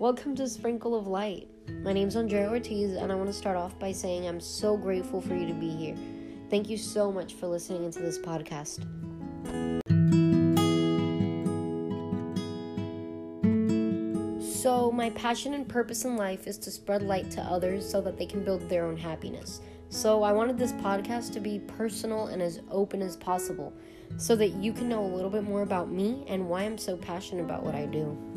Welcome to Sprinkle of Light. My name is Andrea Ortiz, and I want to start off by saying I'm so grateful for you to be here. Thank you so much for listening into this podcast. So, my passion and purpose in life is to spread light to others so that they can build their own happiness. So, I wanted this podcast to be personal and as open as possible so that you can know a little bit more about me and why I'm so passionate about what I do.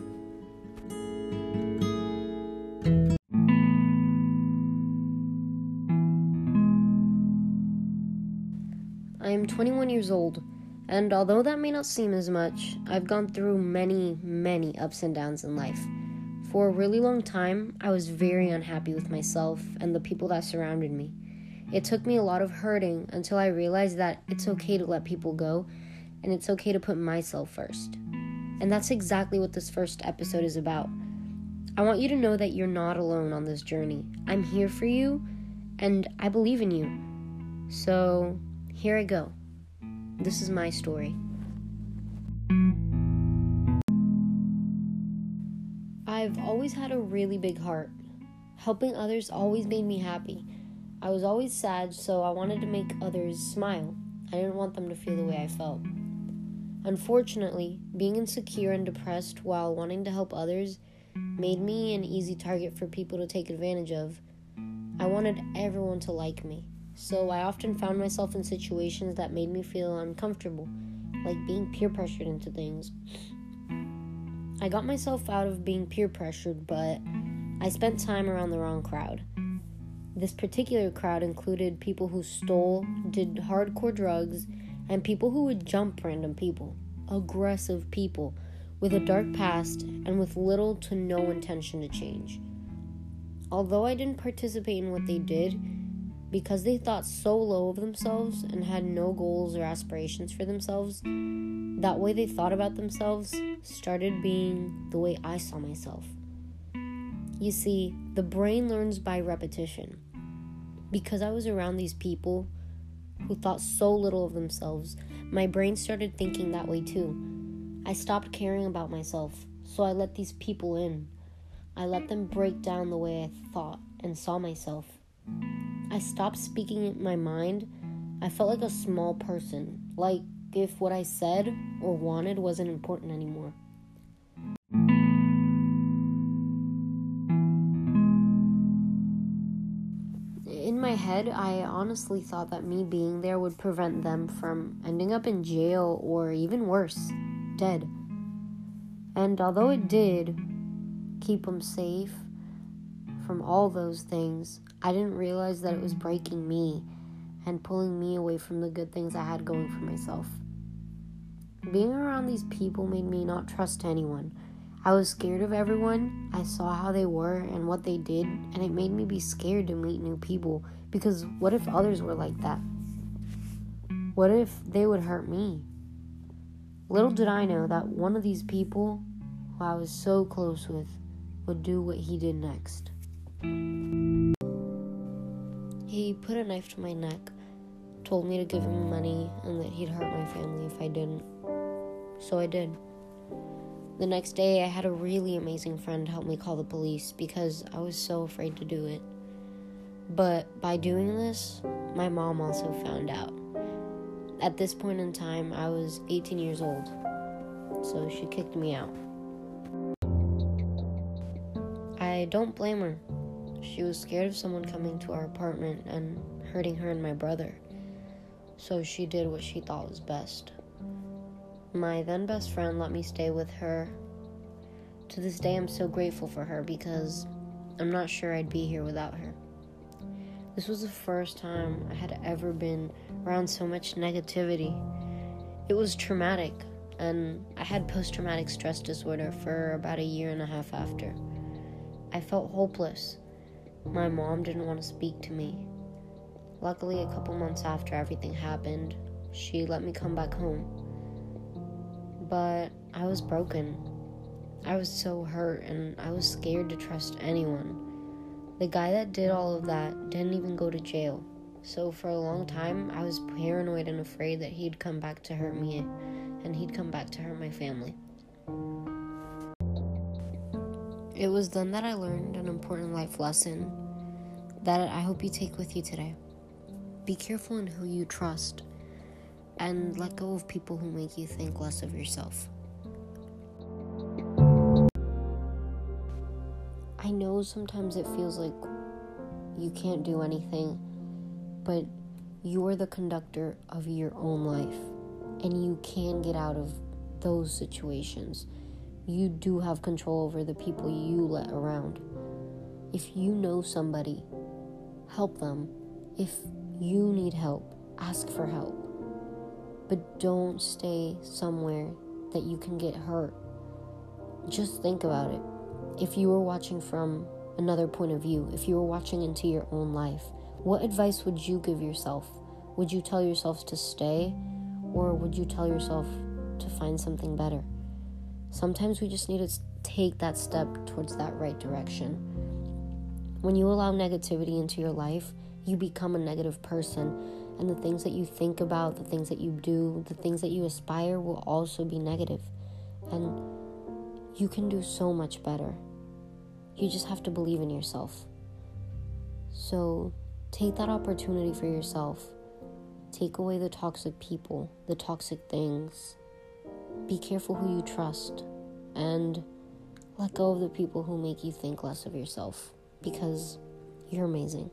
I am 21 years old, and although that may not seem as much, I've gone through many, many ups and downs in life. For a really long time, I was very unhappy with myself and the people that surrounded me. It took me a lot of hurting until I realized that it's okay to let people go and it's okay to put myself first. And that's exactly what this first episode is about. I want you to know that you're not alone on this journey. I'm here for you and I believe in you. So, here I go. This is my story. I've always had a really big heart. Helping others always made me happy. I was always sad, so I wanted to make others smile. I didn't want them to feel the way I felt. Unfortunately, being insecure and depressed while wanting to help others made me an easy target for people to take advantage of. I wanted everyone to like me so I often found myself in situations that made me feel uncomfortable, like being peer pressured into things. I got myself out of being peer pressured, but I spent time around the wrong crowd. This particular crowd included people who stole, did hardcore drugs, and people who would jump random people. Aggressive people with a dark past and with little to no intention to change. Although I didn't participate in what they did, because they thought so low of themselves and had no goals or aspirations for themselves, that way they thought about themselves started being the way I saw myself. You see, the brain learns by repetition. Because I was around these people who thought so little of themselves, my brain started thinking that way too. I stopped caring about myself, so I let these people in. I let them break down the way I thought and saw myself. I stopped speaking my mind. I felt like a small person, like if what I said or wanted wasn't important anymore. In my head, I honestly thought that me being there would prevent them from ending up in jail or even worse, dead. And although it did keep them safe, from all those things, I didn't realize that it was mm. breaking me and pulling me away from the good things I had going for myself. Being around these people made me not trust anyone. I was scared of everyone. I saw how they were and what they did, and it made me be scared to meet new people because what if others were like that? What if they would hurt me? Little did I know that one of these people who I was so close with would do what he did next. He put a knife to my neck, told me to give him money, and that he'd hurt my family if I didn't. So I did. The next day, I had a really amazing friend help me call the police because I was so afraid to do it. But by doing this, my mom also found out. At this point in time, I was 18 years old, so she kicked me out. I don't blame her. She was scared of someone coming to our apartment and hurting her and my brother. So she did what she thought was best. My then best friend let me stay with her. To this day, I'm so grateful for her because I'm not sure I'd be here without her. This was the first time I had ever been around so much negativity. It was traumatic, and I had post traumatic stress disorder for about a year and a half after. I felt hopeless my mom didn't want to speak to me. Luckily, a couple months after everything happened, she let me come back home. But I was broken. I was so hurt and I was scared to trust anyone. The guy that did all of that didn't even go to jail. So for a long time, I was paranoid and afraid that he'd come back to hurt me and he'd come back to hurt my family. It was then that I learned an important life lesson that I hope you take with you today. Be careful in who you trust and let go of people who make you think less of yourself. I know sometimes it feels like you can't do anything, but you're the conductor of your own life and you can get out of those situations. You do have control over the people you let around. If you know somebody, help them. If you need help, ask for help. But don't stay somewhere that you can get hurt. Just think about it. If you were watching from another point of view, if you were watching into your own life, what advice would you give yourself? Would you tell yourself to stay or would you tell yourself to find something better? Sometimes we just need to take that step towards that right direction. When you allow negativity into your life, you become a negative person, and the things that you think about, the things that you do, the things that you aspire will also be negative. And you can do so much better. You just have to believe in yourself. So take that opportunity for yourself. Take away the toxic people, the toxic things. Be careful who you trust. And let go of the people who make you think less of yourself because you're amazing.